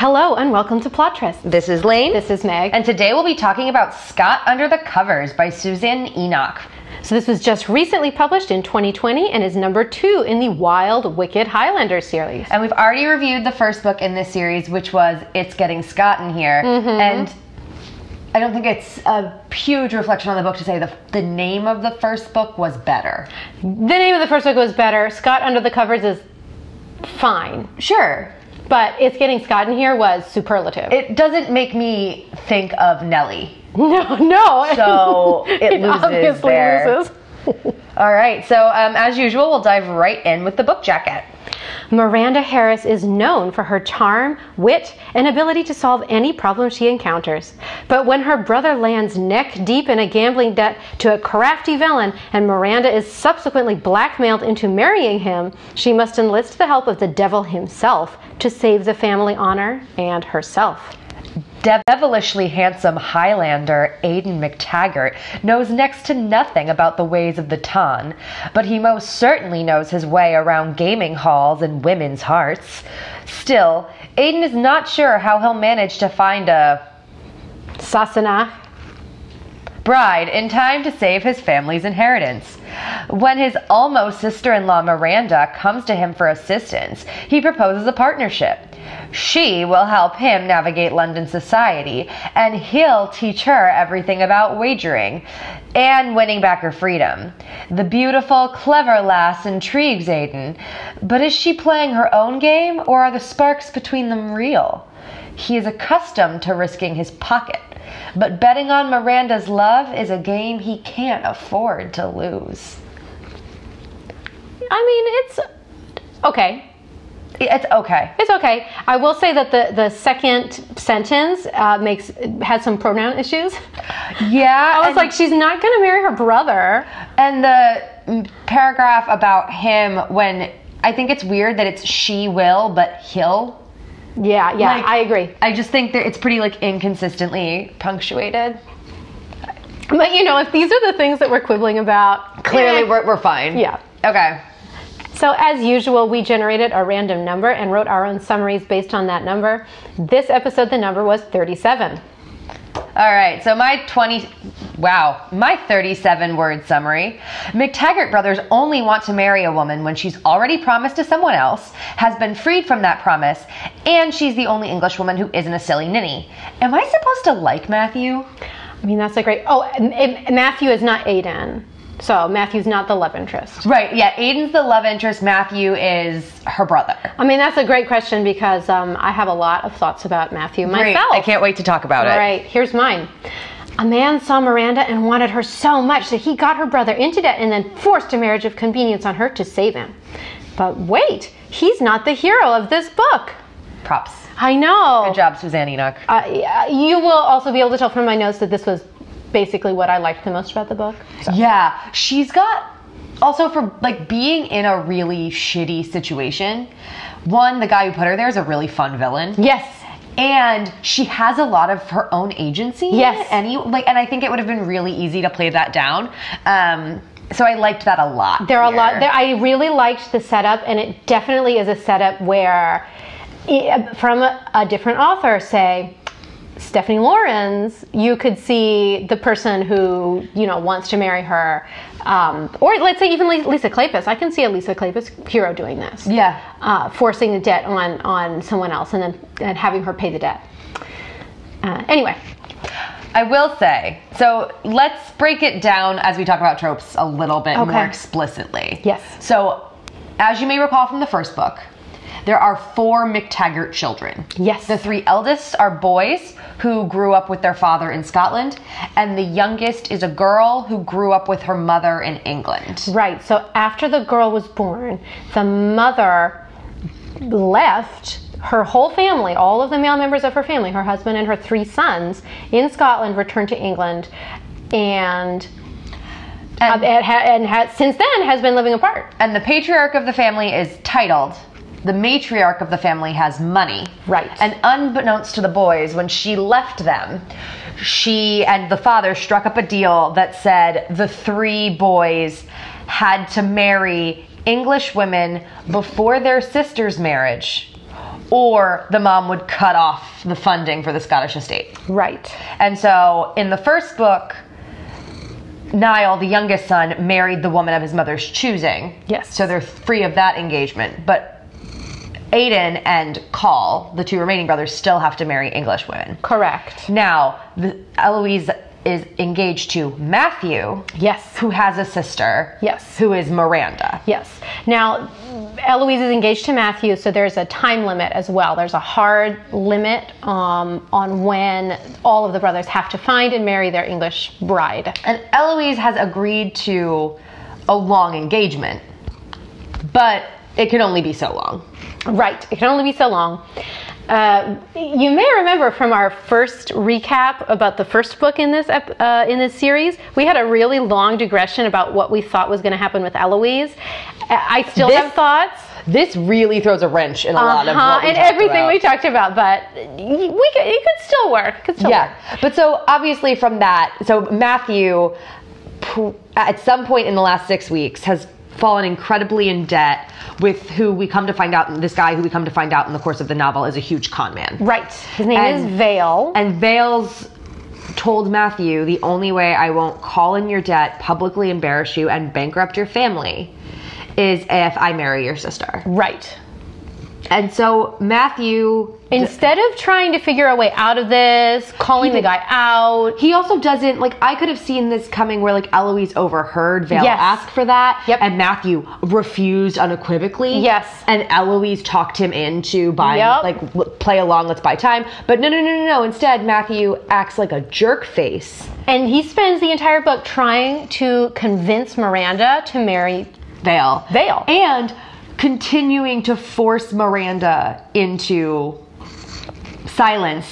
Hello and welcome to Plotress. This is Lane. This is Meg. And today we'll be talking about Scot Under the Covers by Suzanne Enoch. So this was just recently published in 2020 and is number two in the Wild Wicked Highlander series. And we've already reviewed the first book in this series, which was It's Getting Scot in Here. Mm-hmm. And I don't think it's a huge reflection on the book to say the, the name of the first book was better. The name of the first book was better. Scot Under the Covers is fine, Sure. But it's getting Scot in here was superlative. It doesn't make me think of Nellie. no, no. So it loses obviously there. loses. All right, so um, as usual, we'll dive right in with the book jacket. Miranda Harris is known for her charm, wit, and ability to solve any problem she encounters. But when her brother lands neck deep in a gambling debt to a crafty villain and Miranda is subsequently blackmailed into marrying him, she must enlist the help of the devil himself to save the family honor and herself. Devilishly handsome Highlander Aidan McTaggart knows next to nothing about the ways of the Ton, but he most certainly knows his way around gaming halls and women's hearts. Still, Aidan is not sure how he'll manage to find a Sassenach. bride in time to save his family's inheritance. When his almost sister in law Miranda comes to him for assistance, he proposes a partnership. She will help him navigate London society, and he'll teach her everything about wagering and winning back her freedom. The beautiful, clever lass intrigues Aidan, but is she playing her own game, or are the sparks between them real? He is accustomed to risking his pocket, but betting on Miranda's love is a game he can't afford to lose. I mean, it's okay. It's okay. It's okay. I will say that the, the second sentence uh, makes has some pronoun issues. Yeah, I was like, she's not going to marry her brother. and the mm, paragraph about him when I think it's weird that it's she will, but he'll. Yeah, yeah, Like- I agree. I just think that it's pretty like inconsistently punctuated. But you know, if these are the things that we're quibbling about, Clearly, eh. we're, we're fine. yeah. Okay. So as usual, we generated a random number and wrote our own summaries based on that number. This episode, the number was 37. All right, so my 20, wow, my 37 word summary. McTaggart brothers only want to marry a woman when she's already promised to someone else, has been freed from that promise, and she's the only English woman who isn't a silly ninny. Am I supposed to like Matthew? I mean, that's a great. Oh, and, and Matthew is not Aiden, so Matthew's not the love interest. Right, yeah, Aiden's the love interest, Matthew is her brother. I mean, that's a great question because um, I have a lot of thoughts about Matthew Great, myself. I can't wait to talk about All it. right, here's mine. A man saw Miranda and wanted her so much that he got her brother into debt and then forced a marriage of convenience on her to save him. But wait, he's not the hero of this book. Props. I know. Good job, Suzanne Enoch. Uh, you will also be able to tell from my notes that this was basically what I liked the most about the book. So- Yeah, she's got also for like being in a really shitty situation. One, the guy who put her there is a really fun villain. Yes. And she has a lot of her own agency. Yes. Any like, and I think it would have been really easy to play that down. Um, so I liked that a lot. There are a lot. There, I really liked the setup, and it definitely is a setup where, from a, a different author, say Stephanie Laurens, you could see the person who you know wants to marry her, um, or let's say even Lisa Kleypas. I can see a Lisa Kleypas hero doing this. Yeah. uh, forcing the debt on on someone else, and then and having her pay the debt. Uh, anyway, I will say, so let's break it down as we talk about tropes a little bit Okay. more explicitly. Yes. So, as you may recall from the first book, there are four McTaggart children. Yes. The three eldest are boys who grew up with their father in Scotland, and the youngest is a girl who grew up with her mother in England. Right. So after the girl was born, the mother left her whole family, all of the male members of her family, her husband and her three sons, in Scotland, returned to England, and And- uh, and, ha- and ha- since then has been living apart. And the patriarch of the family is titled. The matriarch of the family has money. Right. And unbeknownst to the boys, when she left them, she and the father struck up a deal that said the three boys had to marry English women before their sister's marriage or the mom would cut off the funding for the Scottish estate. Right. And so in the first book, Niall, the youngest son, married the woman of his mother's choosing. Yes. So they're free of that engagement. But Aidan and Coll, the two remaining brothers, still have to marry English women. Correct. Now, the, Eloise is engaged to Matthew, Yes. who has a sister, Yes. who is Miranda. Yes. Now, Eloise is engaged to Matthew, so there's a time limit as well. There's a hard limit um, on when all of the brothers have to find and marry their English bride. And Eloise has agreed to a long engagement, but it can only be so long. Right. It can only be so long. Uh, you may remember from our first recap about the first book in this ep- uh, in this series, we had a really long digression about what we thought was going to happen with Eloise. I still This- have thoughts. This really throws a wrench in a lot of Uh-huh, what we and everything about. we talked about, but we could, it could still work. It could still Yeah, work. but so obviously from that, so Matthew, at some point in the last six weeks, has fallen incredibly in debt with who we come to find out. This guy who we come to find out in the course of the novel is a huge con man. Right. His name And- is Vale. And Vales told Matthew, the only way I won't call in your debt, publicly embarrass you, and bankrupt your family is if I marry your sister. right. And so Matthew Instead of trying to figure a way out of this, calling the guy out, He also doesn't like. I could have seen this coming where like Eloise overheard Vale Yes. ask for that, Yep. and Matthew refused unequivocally. Yes. and Eloise talked him into buying Yep. like play along, let's buy time. But no, no, no, no, no. Instead, Matthew acts like a jerk face. and he spends the entire book trying to convince Miranda to marry Vale, Vale. and continuing to force Miranda into silence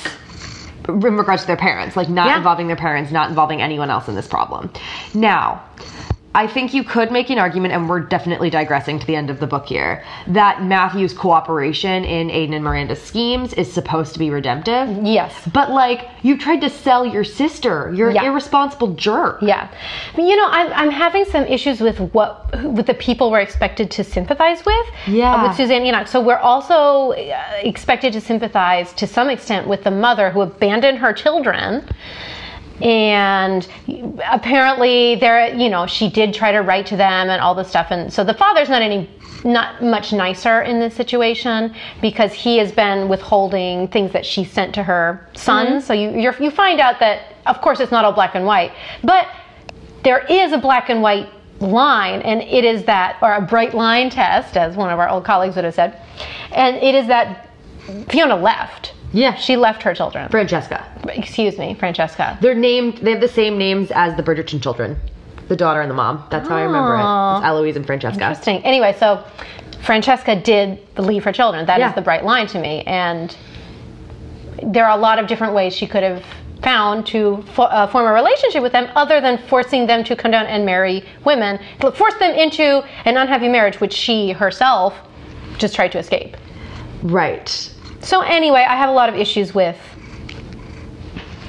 in regards to their parents, like not Yeah. involving their parents, not involving anyone else in this problem. Now, I think you could make an argument, and we're definitely digressing to the end of the book here, that Matthew's cooperation in Aiden and Miranda's schemes is supposed to be redemptive. Yes. But like, you tried to sell your sister. You're Yeah. an irresponsible jerk. Yeah, but you know, I'm, I'm having some issues with what with the people we're expected to sympathize with. Yeah. uh, with Suzanne Enoch. So we're also uh, expected to sympathize to some extent with the mother who abandoned her children. And apparently, there, you know, she did try to write to them and all this stuff. And so the father's not any, not much nicer in this situation because he has been withholding things that she sent to her son. Mm-hmm. So you you find out that, of course, it's not all black and white, but there is a black and white line, and it is that, or a bright line test, as one of our old colleagues would have said, and it is that Fiona left. Yeah. She left her children. Francesca. Excuse me, Francesca. They're named. They have the same names as the Bridgerton children, the daughter and the mom. That's how I remember it. It's Eloise and Francesca. Interesting. Anyway, so Francesca did leave her children. That is Yeah. the bright line to me, and there are a lot of different ways she could have found to fo- uh, form a relationship with them other than forcing them to come down and marry women force them into an unhappy marriage which she herself just tried to escape Right. So anyway i have a lot of issues with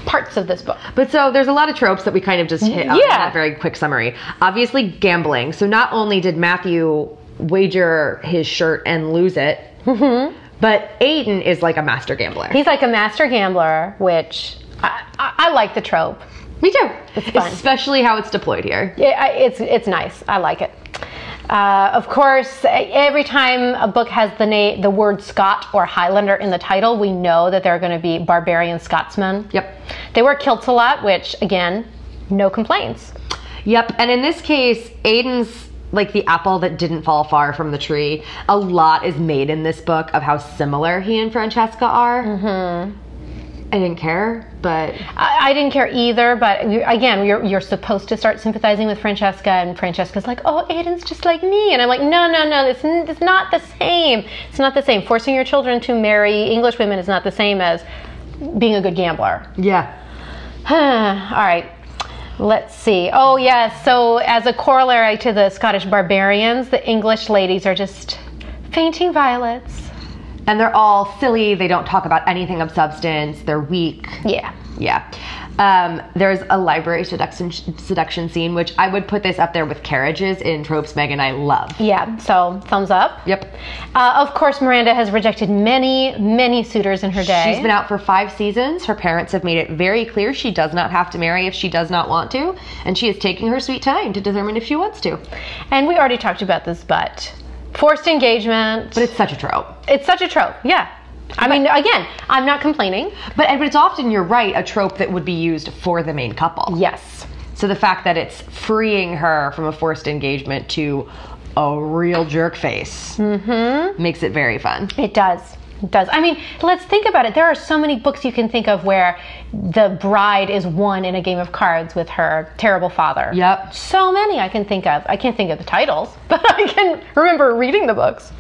parts of this book But so there's a lot of tropes that we kind of just hit on in Yeah. that very quick summary. Obviously, gambling. So not only did Matthew wager his shirt and lose it, mm-hmm. but Aiden is like a master gambler. he's like a master gambler which i, I, I like the trope Me too. It's fun. Especially how it's deployed here. Yeah, it's it's nice. I like it. Uh, of course, every time a book has the name, the word Scot or Highlander in the title, we know that there are going to be barbarian Scotsmen. Yep. They wear kilts a lot, which again, no complaints. Yep. And in this case, Aiden's like the apple that didn't fall far from the tree. A lot is made in this book of how similar he and Francesca are. Mm-hmm. I didn't care, but I, I didn't care either, but again, you're, you're supposed to start sympathizing with Francesca, and Francesca's like, "Oh, Aiden's just like me," and I'm like, "No, no, no, it's, it's not the same. It's not the same. Forcing your children to marry English women is not the same as being a good gambler." yeah. All right. Let's see. Oh, yes. So, as a corollary to the Scottish barbarians, the English ladies are just fainting violets. And they're all silly. They don't talk about anything of substance. They're weak. Yeah. Yeah. Um, there's a library seduction seduction scene, which I would put this up there with carriages in tropes Megan I love. Yeah, so thumbs up. Yep. Uh, of course, Miranda has rejected many, many suitors in her day. She's been out for five seasons. Her parents have made it very clear she does not have to marry if she does not want to, and she is taking her sweet time to determine if she wants to. and we already talked about this, but forced engagement. But it's such a trope. it's such a trope. Yeah. I mean, again, I'm not complaining. But, but it's often, you're right, a trope that would be used for the main couple. Yes. So the fact that it's freeing her from a forced engagement to a real jerk face mm-hmm. makes it very fun. It does. Does. I mean, let's think about it. There are so many books you can think of where the bride is won in a game of cards with her terrible father. Yep. So many I can think of. I can't think of the titles, but I can remember reading the books.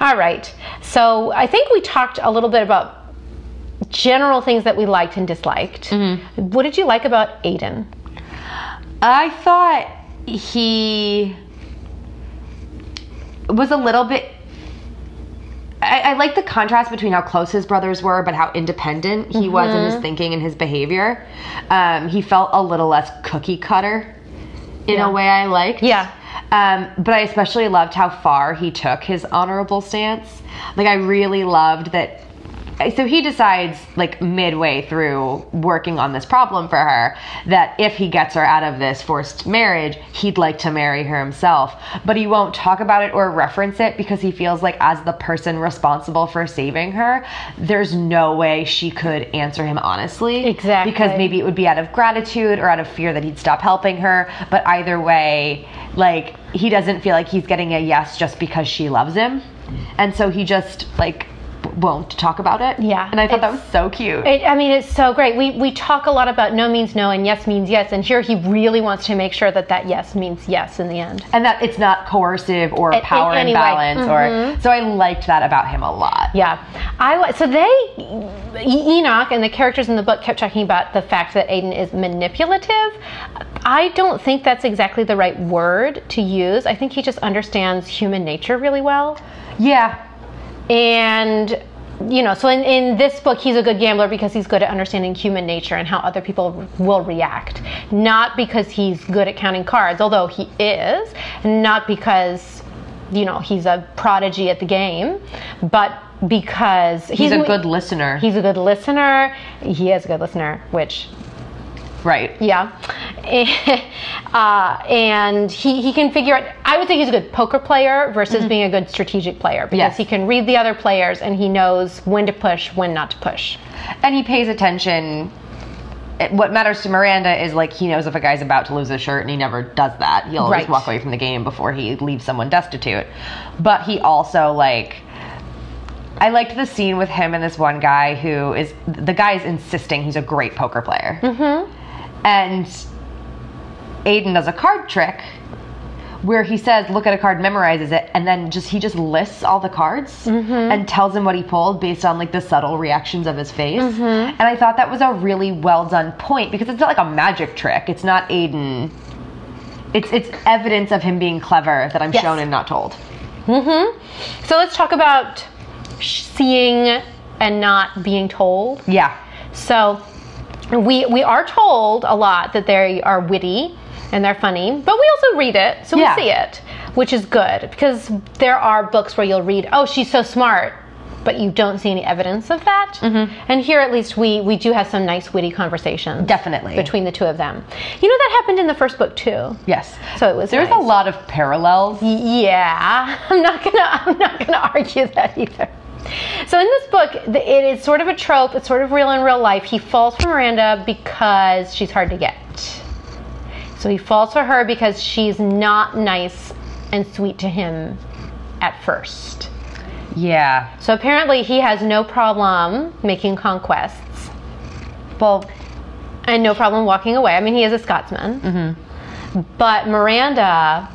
All right. So I think we talked a little bit about general things that we liked and disliked. Mm-hmm. What did you like about Aiden? I thought he was a little bit. I, I like the contrast between how close his brothers were, but how independent he was in his thinking and his behavior. Um, he felt a little less cookie cutter in Yeah. a way I liked. Yeah. Um, but I especially loved how far he took his honorable stance. Like, I really loved that. So he decides, like, midway through working on this problem for her, that if he gets her out of this forced marriage, he'd like to marry her himself. But he won't talk about it or reference it because he feels like, as the person responsible for saving her, there's no way she could answer him honestly. Exactly. Because maybe it would be out of gratitude or out of fear that he'd stop helping her. But either way, like he doesn't feel like he's getting a yes just because she loves him, and so he just like won't talk about it. Yeah, and I thought that was so cute. It, I mean, it's so great. We we talk a lot about no means no and yes means yes, and here he really wants to make sure that that yes means yes in the end. and that it's not coercive or in power imbalance, or mm-hmm. so I liked that about him a lot. Yeah, I so they Enoch and the characters in the book kept talking about the fact that Aiden is manipulative. I don't think that's exactly the right word to use. I think he just understands human nature really well. Yeah, And you know, so in, in this book, he's a good gambler because he's good at understanding human nature and how other people will react. Not because he's good at counting cards, although he is, not because, you know, he's a prodigy at the game, but because he's, a good listener. He's a good listener. He is a good listener, which right. yeah. uh, and he, he can figure out, I would think he's a good poker player versus being a good strategic player because Yes. he can read the other players and he knows when to push, when not to push. and he pays attention. What matters to Miranda is like he knows if a guy's about to lose his shirt, and he never does that. He'll always Right. walk away from the game before he leaves someone destitute. But he also like. I liked the scene with him and this one guy who is the guy is insisting he's a great poker player, mm-hmm. And Aiden does a card trick where he says, "Look at a card, memorizes it, and then just he just lists all the cards mm-hmm. and tells him what he pulled based on like the subtle reactions of his face." Mm-hmm. And I thought that was a really well done point because it's not like a magic trick. It's not Aiden. It's it's evidence of him being clever that I'm Yes. shown and not told. Mm-hmm. So let's talk about seeing and not being told. Yeah, So we we are told a lot that they are witty and they're funny, but we also read it, so Yeah. we see it, which is good because there are books where you'll read, "Oh, she's so smart," but you don't see any evidence of that. Mm-hmm. And here, at least, we we do have some nice witty conversations. Definitely. between the two of them. You know that happened in the first book too. yes. So it was There's nice. a lot of parallels. Yeah, I'm not gonna I'm not gonna argue that either. So in this book, it is sort of a trope. It's sort of real in real life. He falls for Miranda because she's hard to get. So he falls for her because she's not nice and sweet to him at first. Yeah. So apparently he has no problem making conquests Well, and no problem walking away. I mean, he is a Scotsman. Mm-hmm. But Miranda,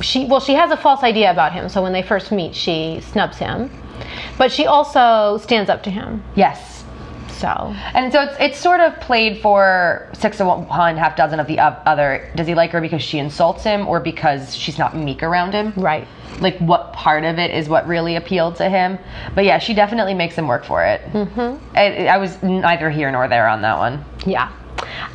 she well, she has a false idea about him. So when they first meet, she snubs him, but she also stands up to him. yes. So And so it's it's sort of played for six of one, half dozen of the other. Does he like her because she insults him, or because she's not meek around him? right. Like what part of it is what really appealed to him? But yeah, she definitely makes him work for it. Mm-hmm. I, I was neither here nor there on that one. Yeah.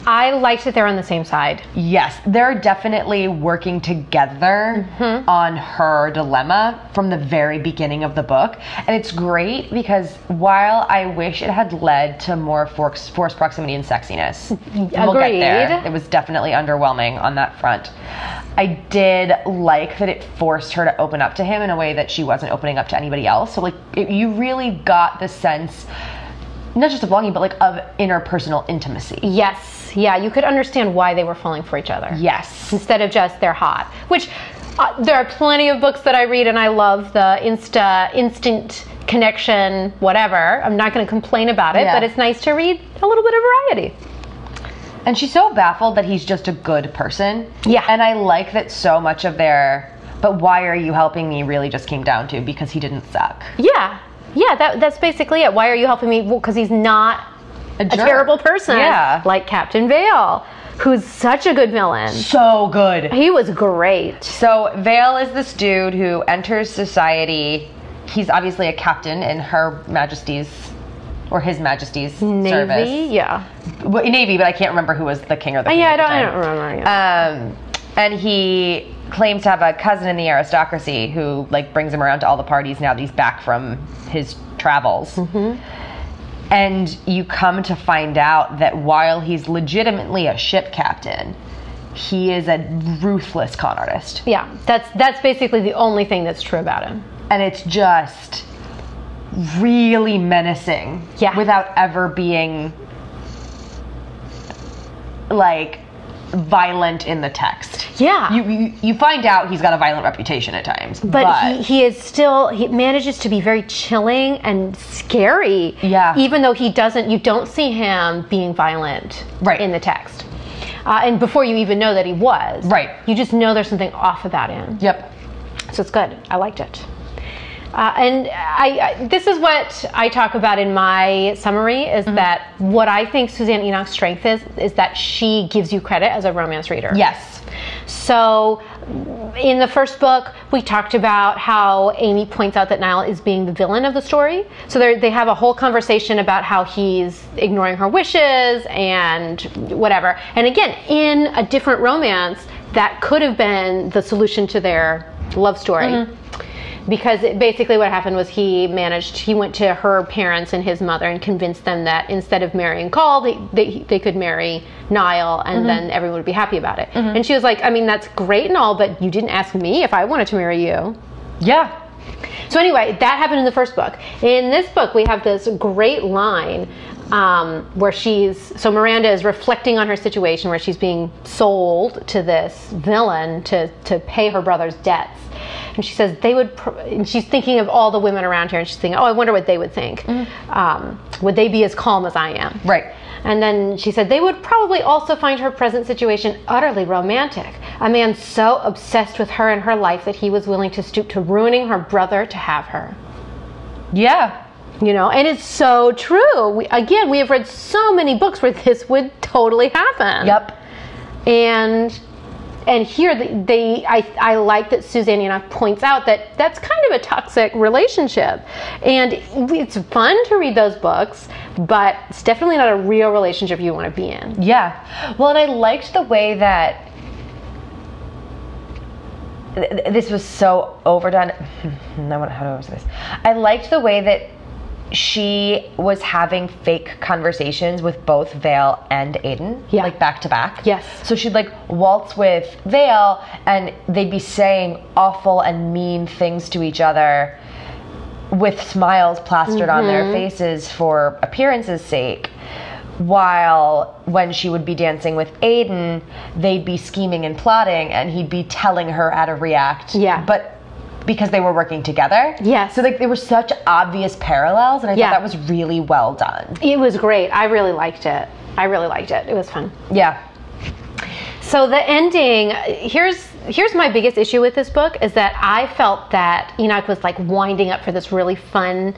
I liked that they're on the same side. Yes, they're definitely working together mm-hmm. on her dilemma from the very beginning of the book. And it's great because while I wish it had led to more force, force proximity and sexiness, we'll get there. Agreed. It was definitely underwhelming on that front. I did like that it forced her to open up to him in a way that she wasn't opening up to anybody else. So, like, it, you really got the sense, not just of longing, but like of interpersonal intimacy. Yes. Yeah, you could understand why they were falling for each other. Yes. Instead of just they're hot. Which uh, there are plenty of books that I read and I love the insta instant connection whatever. I'm not going to complain about it, Yeah. but it's nice to read a little bit of variety. And she's so baffled that he's just a good person. Yeah. And I like that so much of their, but why are you helping me really just came down to because he didn't suck. Yeah. Yeah, that, that's basically it. Why are you helping me? Well, because he's not a, jerk. terrible person Yeah. like Captain Vale, who's such a good villain. So good. He was great. So Vale is this dude who enters society. He's obviously a captain in Her Majesty's or His Majesty's Navy, service. yeah. Well, Navy, but I can't remember who was the king or the Uh, queen yeah, I don't, I don't remember. Yeah. Um, and he claims to have a cousin in the aristocracy who like brings him around to all the parties now that he's back from his travels. Mm-hmm. And you come to find out that while he's legitimately a ship captain, he is a ruthless con artist. yeah, that's that's basically the only thing that's true about him. And it's just really menacing Yeah. without ever being like violent in the text. Yeah. You, you you find out he's got a violent reputation at times, but, he, he is still he manages to be very chilling and scary Yeah. even though he doesn't you don't see him being violent Right. in the text uh, and before you even know that he was Right. you just know there's something off about him yep, so it's good i liked it uh, and I, I, this is what I talk about in my summary is Mm-hmm. that what I think Suzanne Enoch's strength is is that she gives you credit as a romance reader. yes, So, in the first book, we talked about how Amy points out that Niall is being the villain of the story. So they have a whole conversation about how he's ignoring her wishes and whatever. And again, in a different romance, that could have been the solution to their love story. Because it, basically, what happened was he managed, he went to her parents and his mother and convinced them that instead of marrying Coll, they, they, they could marry Niall and mm-hmm. then everyone would be happy about it. Mm-hmm. And she was like, I mean, that's great and all, but you didn't ask me if I wanted to marry you. yeah, So anyway, that happened in the first book. In this book, we have this great line um, where she's so Miranda is reflecting on her situation where she's being sold to this villain to to pay her brother's debts, and she says they would. Pr- and she's thinking of all the women around here, and she's thinking, oh, I wonder what they would think. Um, would they be as calm as I am? right. And then she said they would probably also find her present situation utterly romantic. A man so obsessed with her and her life that he was willing to stoop to ruining her brother to have her. Yeah, You know, and it's so true. We, again, we have read so many books where this would totally happen. yep, And and here they, they I, I like that Suzanne Enoch points out that that's kind of a toxic relationship, and it's fun to read those books, but it's definitely not a real relationship you want to be in. yeah. Well, and I liked the way that th- th- this was so overdone. No, what- how do I say this? I liked the way that she was having fake conversations with both Vale and Aiden, Yeah. like back to back. Yes. So she'd like waltz with Vale, and they'd be saying awful and mean things to each other with smiles plastered on their mm-hmm. faces for appearance's sake. While when she would be dancing with Aiden, they'd be scheming and plotting, and he'd be telling her how to react. Yeah. But because they were working together. Yes. So like there were such obvious parallels, and I Yeah. thought that was really well done. It was great. I really liked it. I really liked it. It was fun. Yeah. So the ending, here's here's my biggest issue with this book is that I felt that Enoch was like winding up for this really fun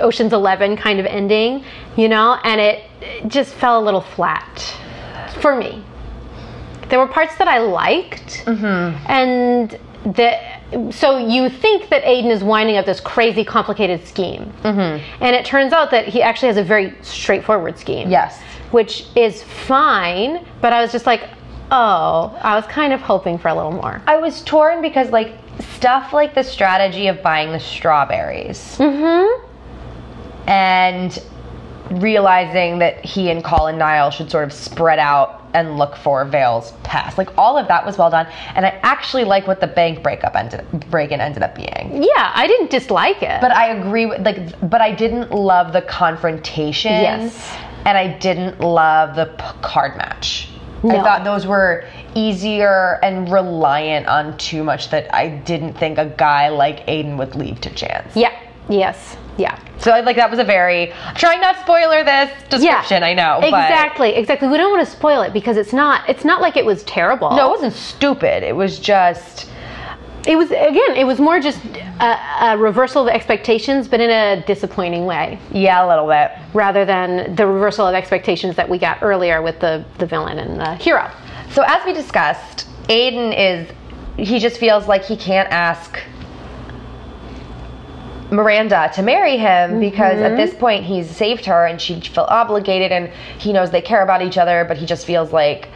Ocean's 11 kind of ending, you know, and it just fell a little flat for me. There were parts that I liked, mm-hmm. and that so you think that Aiden is winding up this crazy complicated scheme, and it turns out that he actually has a very straightforward scheme Yes. which is fine, but I was just like, oh, I was kind of hoping for a little more. I was torn because like stuff like the strategy of buying the strawberries Mm-hmm. and realizing that he and Colin Niall should sort of spread out and look for Vale's past. Like all of that was well done, and I actually like what the bank breakup ended break-in ended up being. Yeah, I didn't dislike it. But I agree with like, but I didn't love the confrontation. Yes. And I didn't love the p- card match. I thought those were easier and reliant on too much that I didn't think a guy like Aiden would leave to chance. yeah, yes, yeah. So I- like that was a very trying not to spoiler this description. I know, but exactly, exactly. We don't want to spoil it because it's not. It's not like it was terrible. no, it wasn't stupid. It was just it was again. It was more just a, a reversal of expectations, but in a disappointing way, yeah, a little bit. rather than the reversal of expectations that we got earlier with the the villain and the hero. So as we discussed, Aiden is he just feels like he can't ask Miranda to marry him because at this point he's saved her and she'd feel obligated and he knows they care about each other, but he just feels like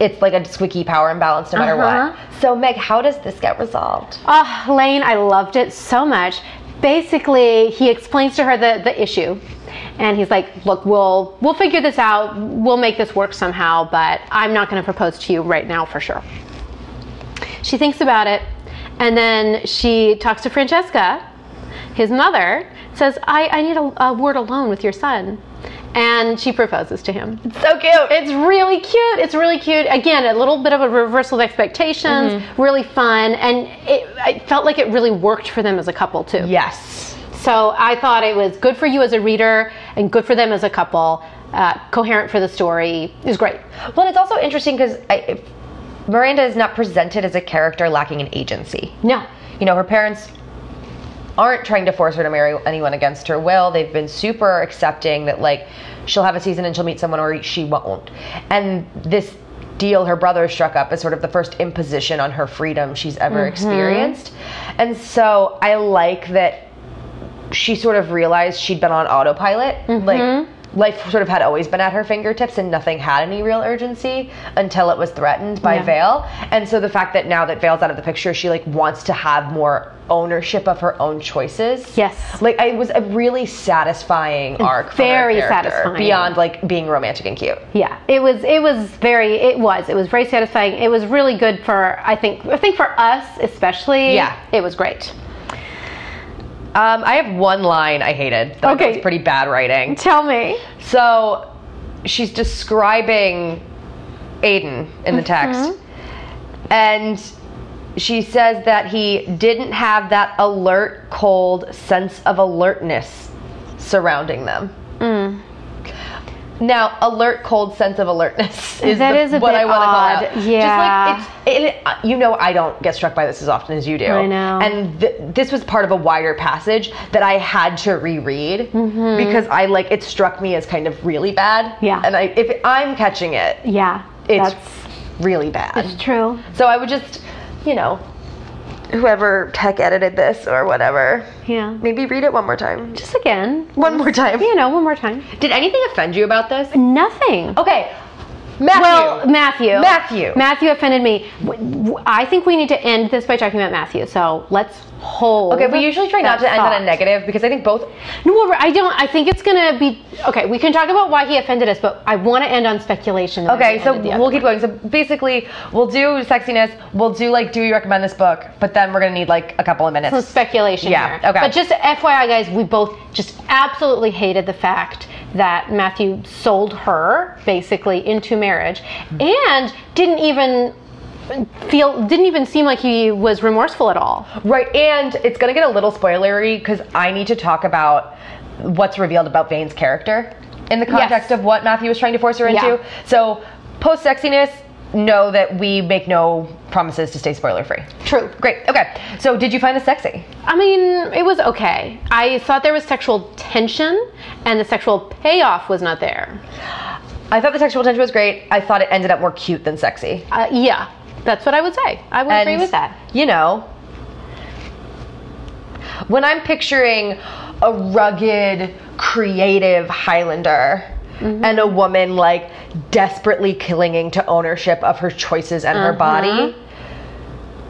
it's like a squeaky power imbalance no matter Uh-huh. what. So Meg, how does this get resolved? Oh, Lane, I loved it so much. Basically, he explains to her the, the issue. And he's like, look, we'll we'll figure this out. We'll make this work somehow, but I'm not going to propose to you right now for sure. She thinks about it, and then she talks to Francesca, his mother, says, I, I need a, a word alone with your son. And she proposes to him. So cute. It's really cute. It's really cute. Again, a little bit of a reversal of expectations. Mm-hmm. Really fun, and it, I felt like it really worked for them as a couple too. yes. So I thought it was good for you as a reader and good for them as a couple. Uh, coherent for the story. It was great. Well, it's also interesting because Miranda is not presented as a character lacking in agency. No. you know, her parents aren't trying to force her to marry anyone against her will. They've been super accepting that like she'll have a season and she'll meet someone or she won't. And this deal her brother struck up is sort of the first imposition on her freedom she's ever mm-hmm. experienced. And so I like that she sort of realized she'd been on autopilot. Like mm-hmm. Life sort of had always been at her fingertips and nothing had any real urgency until it was threatened by Yeah. Vale. And so the fact that now that Vale's out of the picture, she like wants to have more ownership of her own choices. Yes. Like it was a really satisfying arc. for very satisfying. Beyond like being romantic and cute. Yeah, it was. It was very. It was. It was very satisfying. It was really good for. I think. I think for us especially. Yeah. It was great. Um, I have one line I hated. That Okay. was pretty bad writing. Tell me. So she's describing Aiden in the text. And she says that he didn't have that alert, cold sense of alertness surrounding them. Now, alert, cold sense of alertness is That the- is a what I want to call out. Yeah. Just like it's, it, uh, you know, I don't get struck by this as often as you do. I know. And th- this was part of a wider passage that I had to reread Mm-hmm. because I like it struck me as kind of really bad. Yeah. And I, if I'm catching it, Yeah. it's really bad. it's true. So I would just, you know, whoever tech edited this or whatever, Yeah. maybe read it one more time. Just again. One more time. You know, one more time. Did anything offend you about this? Nothing. Okay. Matthew. Well, Matthew. Matthew. Matthew offended me. I think we need to end this by talking about Matthew. So let's hold. Okay, we usually try not to end on a negative because I think both. No, I don't. I think it's gonna be okay. We can talk about why he offended us, but I want to end on speculation. Okay, so end at the we'll keep going. So basically, we'll do sexiness. We'll do like, do you recommend this book? But then we're gonna need like a couple of minutes. some speculation Yeah, here. okay. But just FYI, guys, we both just absolutely hated the fact that Matthew sold her basically into marriage and didn't even feel didn't even seem like he was remorseful at all. Right, and it's gonna get a little spoilery because I need to talk about what's revealed about Vane's character in the context Yes. of what Matthew was trying to force her into. Yeah. So, post sexiness, know that we make no promises to stay spoiler free. True. Great. Okay. So, did you find this sexy? I mean, it was okay. I thought there was sexual tension, and the sexual payoff was not there. I thought the sexual tension was great. I thought it ended up more cute than sexy. Uh, yeah, that's what I would say. I would agree with that. You know, when I'm picturing a rugged, creative Highlander Mm-hmm. and a woman like desperately clinging to ownership of her choices and her body,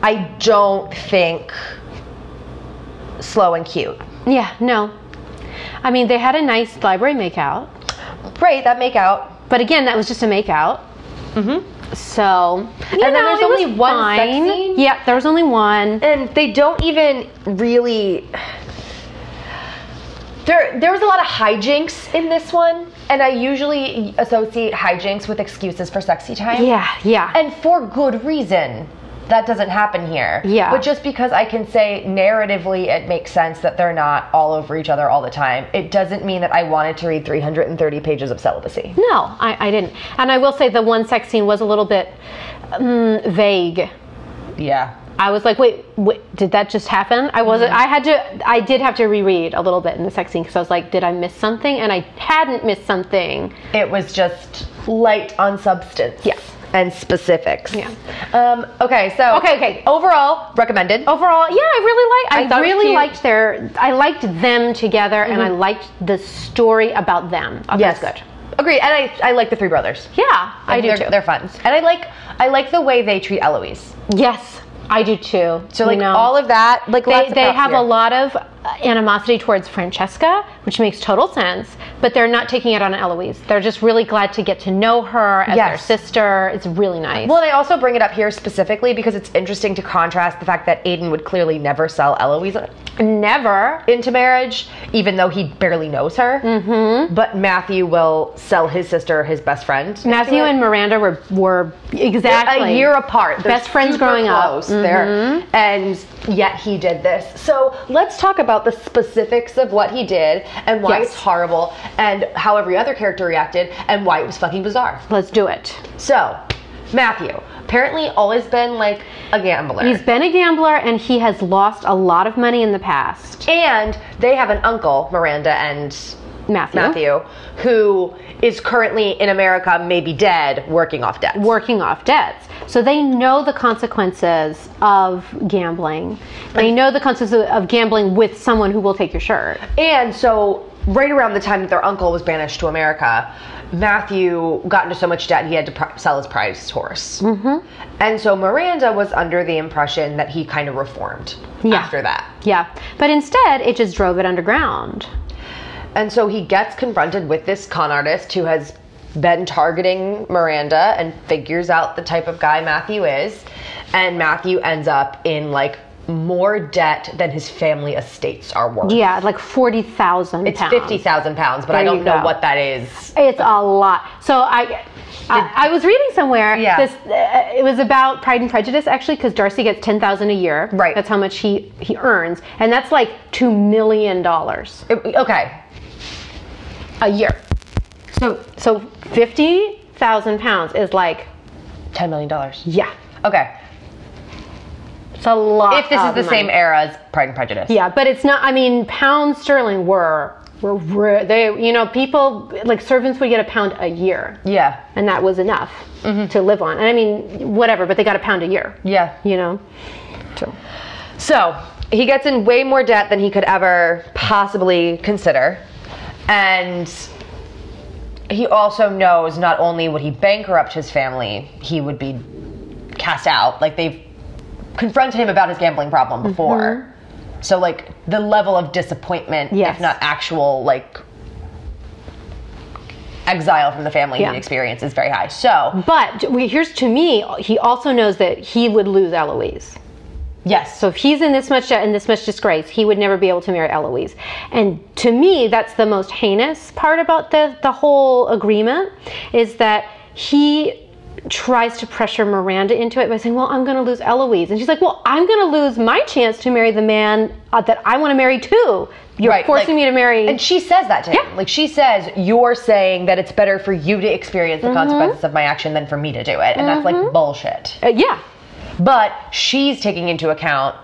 I don't think slow and cute. Yeah, no. I mean, they had a nice library makeout, Right, that make out. But again, that was just a makeout. Mm-hmm. So, you And then know, there's only one sex scene? Yeah, there was only one. and they don't even really there there was a lot of hijinks in this one and i usually associate hijinks with excuses for sexy time Yeah, yeah. and for good reason that doesn't happen here Yeah. but just because i can say narratively it makes sense that they're not all over each other all the time it doesn't mean that i wanted to read 330 pages of celibacy no, I, I didn't. And I will say the one sex scene was a little bit mm, vague. yeah I was like, wait, wait, did that just happen? I wasn't. Mm-hmm. I had to. I did have to reread a little bit in the sex scene because I was like, did I miss something? And I hadn't missed something. it was just light on substance Yes. And specifics Yeah. um okay so Okay, okay. overall recommended Overall, yeah, I really like. thought I, really liked their. I liked them together, and I liked the story about them. Oh, Yes, good. Agreed, and I, I like the three brothers. Yeah, I do they're, too. They're fun, and I like I like the way they treat Eloise. yes, I do too. So You like know, all of that, like they, of they have here. a lot of animosity towards Francesca, which makes total sense. But they're not taking it on Eloise. They're just really glad to get to know her as Yes. their sister. It's really nice. Well, I also bring it up here specifically because it's interesting to contrast the fact that Aiden would clearly never sell Eloise Never. into marriage, even though he barely knows her. Mm-hmm. But Matthew will sell his sister, his best friend. Matthew and Miranda were were exactly a year apart. They're Best friends growing up. close. They're- and yet he did this. So let's talk about the specifics of what he did and why Yes. it's horrible and how every other character reacted and why it was fucking bizarre. Let's do it. So, Matthew, apparently always been like a gambler. He's been a gambler and he has lost a lot of money in the past. and they have an uncle, Miranda and Matthew. Matthew, who is currently in America, maybe dead, working off debts. Working off debts. So they know the consequences of gambling. They know the consequences of gambling with someone who will take your shirt. And so, right around the time that their uncle was banished to America, Matthew got into so much debt he had to pr- sell his prized horse. Mm-hmm. And so Miranda was under the impression that he kind of reformed Yeah. after that. Yeah. But instead, it just drove it underground. And so he gets confronted with this con artist who has been targeting Miranda and figures out the type of guy Matthew is. And Matthew ends up in like more debt than his family estates are worth. Yeah, like 40,000 It's pounds. 50,000 pounds, but I don't know what that is. It's a lot. So I, I, I was reading somewhere. Yeah. This uh, it was about Pride and Prejudice actually, because Darcy gets ten thousand a year. Right. That's how much he he earns, and that's like two million dollars okay. A year. So So fifty thousand pounds is like $10 million. yeah, Okay. it's a lot. If this is the money. same era as Pride and Prejudice. Yeah, but it's not. I mean, pounds sterling were were they. You know, people like servants would get a pound a year. Yeah. and that was enough mm-hmm. to live on. And I mean, whatever, but they got a pound a year. Yeah. You know? So, So he gets in way more debt than he could ever possibly consider. And he also knows not only would he bankrupt his family, he would be cast out. Like they've confronted him about his gambling problem mm-hmm. before. So like the level of disappointment, Yes. if not actual like exile from the family Yeah. he experience is very high. So but we, here's to me, he also knows that he would lose Eloise. Yes. So if he's in this much debt and this much disgrace, he would never be able to marry Eloise. And to me, that's the most heinous part about the, the whole agreement is that he tries to pressure Miranda into it by saying, Well, I'm going to lose Eloise. And she's like, Well, I'm going to lose my chance to marry the man uh, that I want to marry too. you're Right, forcing like- me to marry. And she says that to him. Yeah. Like she says, "You're saying that it's better for you to experience the Mm-hmm. consequences of my action than for me to do it," and that's like bullshit. Uh, yeah, But she's taking into account.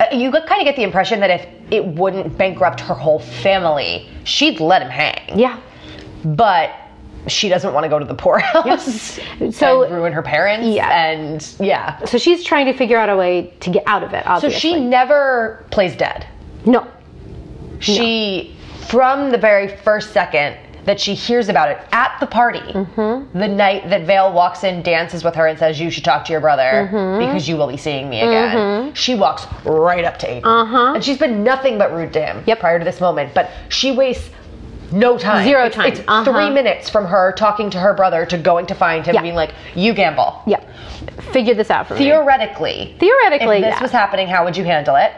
uh, You kind of get the impression that if it wouldn't bankrupt her whole family, she'd let him hang. yeah. But she doesn't want to go to the poorhouse So- and ruin her parents. Yeah. and yeah. So she's trying to figure out a way to get out of it. So she never plays dead. no. She, from the very first second that she hears about it at the party, Mm-hmm. the night that Vale walks in, dances with her, and says, You should talk to your brother Mm-hmm. because you will be seeing me again. She walks right up to Aiden. Uh-huh. And she's been nothing but rude to him Yep. prior to this moment, but she wastes no time. Zero time. It's Uh-huh. three minutes from her talking to her brother to going to find him Yeah. being like, You gamble. Yeah, figure this out for me. Theoretically, Theoretically, if this yeah. was happening, how would you handle it?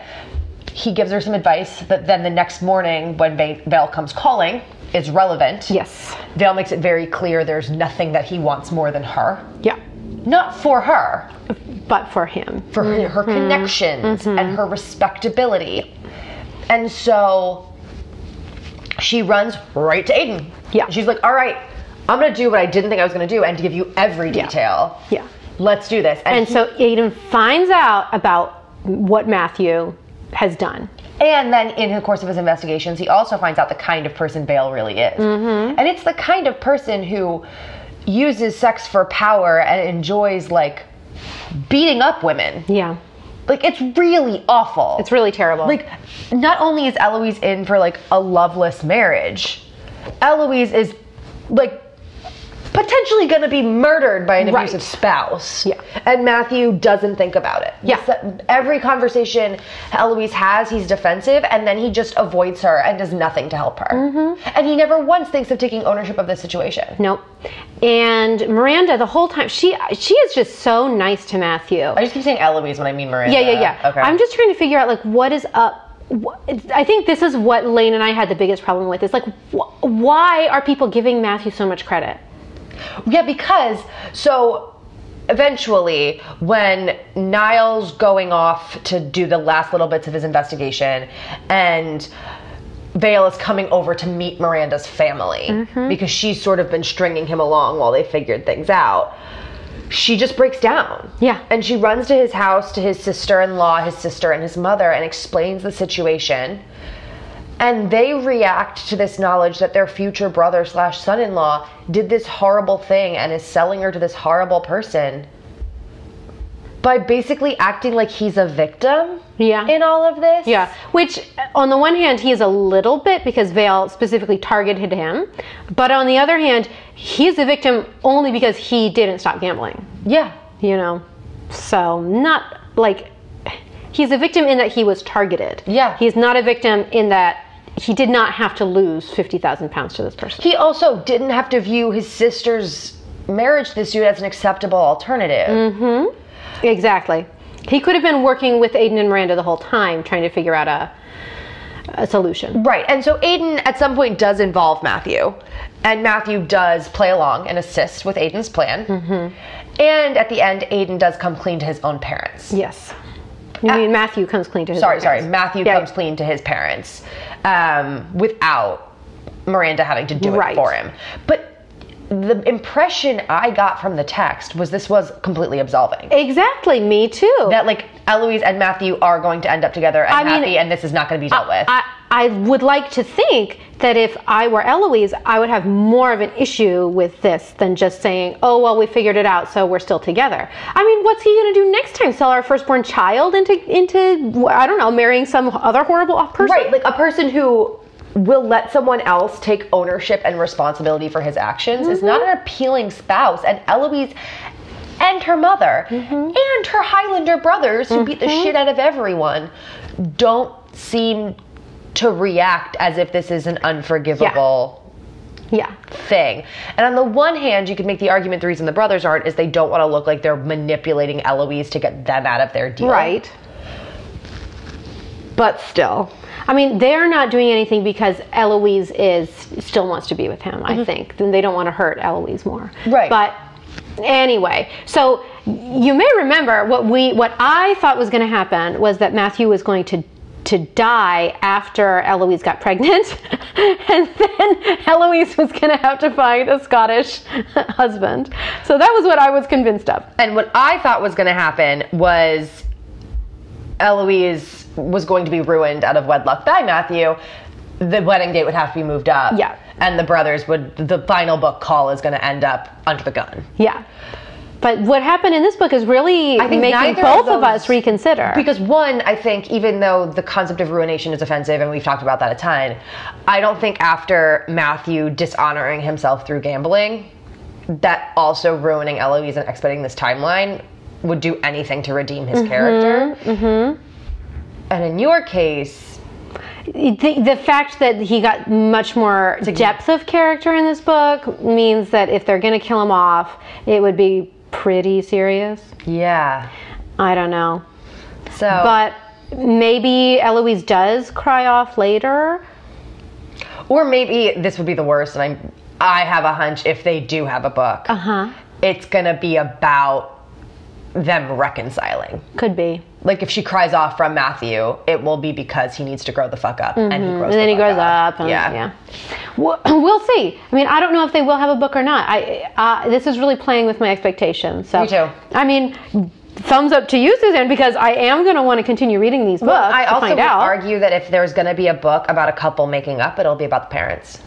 He gives her some advice that then the next morning, when Vale comes calling, is relevant. Yes. Vale makes it very clear there's nothing that he wants more than her. Yeah, Not for her, but for him. for her, her Mm-hmm. connections and her respectability. And so she runs right to Aden. Yeah. She's like, all right, I'm going to do what I didn't think I was going to do and to give you every detail. Yeah. Let's do this. And so Aden finds out about what Matthew has done. And then in the course of his investigations, he also finds out the kind of person Vale really is. Mm-hmm. And it's the kind of person who uses sex for power and enjoys like beating up women. Yeah, Like it's really awful. it's really terrible. like not only is Eloise in for like a loveless marriage, Eloise is like potentially going to be murdered by an Right. abusive spouse. Yeah. And Matthew doesn't think about it. Yeah. Every conversation Eloise has, he's defensive and then he just avoids her and does nothing to help her. Mm-hmm. And he never once thinks of taking ownership of the situation. nope. And Miranda, the whole time, she she is just so nice to Matthew. I just keep saying Eloise when I mean Miranda. Yeah, yeah, yeah. Okay. I'm just trying to figure out like what is up. I think this is what Lane and I had the biggest problem with. Is like, wh- why are people giving Matthew so much credit? Yeah, because so eventually when Niall's going off to do the last little bits of his investigation and Vale is coming over to meet Miranda's family mm-hmm. because she's sort of been stringing him along while they figured things out. She just breaks down. Yeah. And she runs to his house, to his sister in law, his sister, and his mother, and explains the situation. And they react to this knowledge that their future brother slash son in law did this horrible thing and is selling her to this horrible person by basically acting like he's a victim Yeah. in all of this. Yeah, which on the one hand he is a little bit because Vale specifically targeted him, but on the other hand he's a victim only because he didn't stop gambling. Yeah. You know, so not like he's a victim in that he was targeted. Yeah. he's not a victim in that he did not have to lose fifty thousand pounds to this person. He also didn't have to view his sister's marriage to this dude as an acceptable alternative. Mm-hmm. Exactly. He could have been working with Aden and Miranda the whole time, trying to figure out a a solution. Right. And so Aden at some point does involve Matthew. And Matthew does play along and assist with Aden's plan. Mm-hmm. And at the end, Aiden does come clean to his own parents. Yes. You mean Matthew comes clean to his Sorry, own sorry. parents. Matthew Yeah. comes clean to his parents um, without Miranda having to do Right. it for him. But the impression I got from the text was this was completely absolving. Exactly, me too. that like Eloise and Matthew are going to end up together and I mean, happy, and this is not going to be dealt with. I, I would like to think that if I were Eloise, I would have more of an issue with this than just saying, oh, well, we figured it out, so we're still together. I mean, what's he going to do next time? Sell our firstborn child into, into, I don't know, marrying some other horrible person? Right, like a person who will let someone else take ownership and responsibility for his actions is not mm-hmm. an appealing spouse. And Eloise and her mother mm-hmm. and her Highlander brothers, who mm-hmm. beat the shit out of everyone, don't seem to react as if this is an unforgivable Yeah. thing. And on the one hand, you could make the argument the reason the brothers aren't is they don't want to look like they're manipulating Eloise to get them out of their deal. Right. But still. I mean, they're not doing anything because Eloise is still wants to be with him, I mm-hmm. think. Then they don't want to hurt Eloise more. Right. But anyway, so you may remember what we what I thought was going to happen was that Matthew was going to to die after Eloise got pregnant, and then Eloise was going to have to find a Scottish husband. So that was what I was convinced of. And what I thought was going to happen was Eloise was going to be ruined out of wedlock by Matthew. The wedding date would have to be moved up. Yeah. And the brothers would, the final book Coll is going to end up under the gun. Yeah. But what happened in this book is really making both of of us reconsider. Because one, I think even though the concept of ruination is offensive, and we've talked about that a ton, I don't think after Matthew dishonoring himself through gambling, that also ruining Eloise and expediting this timeline would do anything to redeem his character. Mm-hmm. And in your case, the, the fact that he got much more depth of character in this book means that if they're going to kill him off, it would be pretty serious. yeah. I don't know. So, But maybe Eloise does cry off later. or maybe this would be the worst, and I'm, I have a hunch if they do have a book, Uh huh. it's gonna be about them reconciling. Could be. like if she cries off from Matthew, it will be because he needs to grow the fuck up, and he grows. Mm-hmm. And then he the fuck grows up. And, yeah. yeah. We'll, we'll see. I mean, I don't know if they will have a book or not. I uh, this is really playing with my expectations. So Me too. I mean, thumbs up to you, Suzanne, because I am going to want to continue reading these books I to also find would out. argue that if there's going to be a book about a couple making up, it'll be about the parents.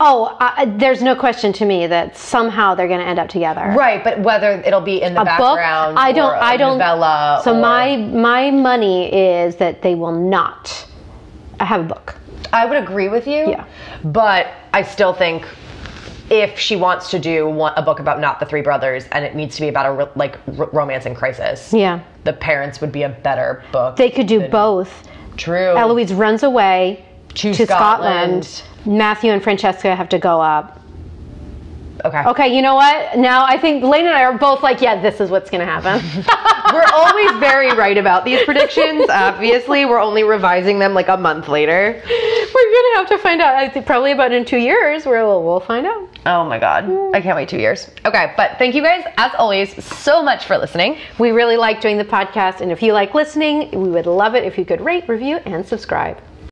Oh, uh, there's no question to me that somehow they're going to end up together. Right, but whether it'll be in the A book? background, I don't. I don't. novella. so or- my my money is that they will not have a book. I would agree with you. Yeah. but I still think if she wants to do one, a book about not the three brothers, and it needs to be about a ro- like r- romance in crisis, Yeah. the parents would be a better book. They could do both. True. Eloise runs away To to Scotland. Scotland. Matthew and Francesca have to go up. Okay. Okay, you know what? Now I think Lane and I are both like, yeah, this is what's going to happen. We're always very right about these predictions. Obviously, we're only revising them like a month later. We're going to have to find out. I think probably about in two years, where we'll, we'll find out. Oh my god. Mm. I can't wait two years. Okay, but thank you guys, as always, so much for listening. We really like doing the podcast, and if you like listening, we would love it if you could rate, review, and subscribe.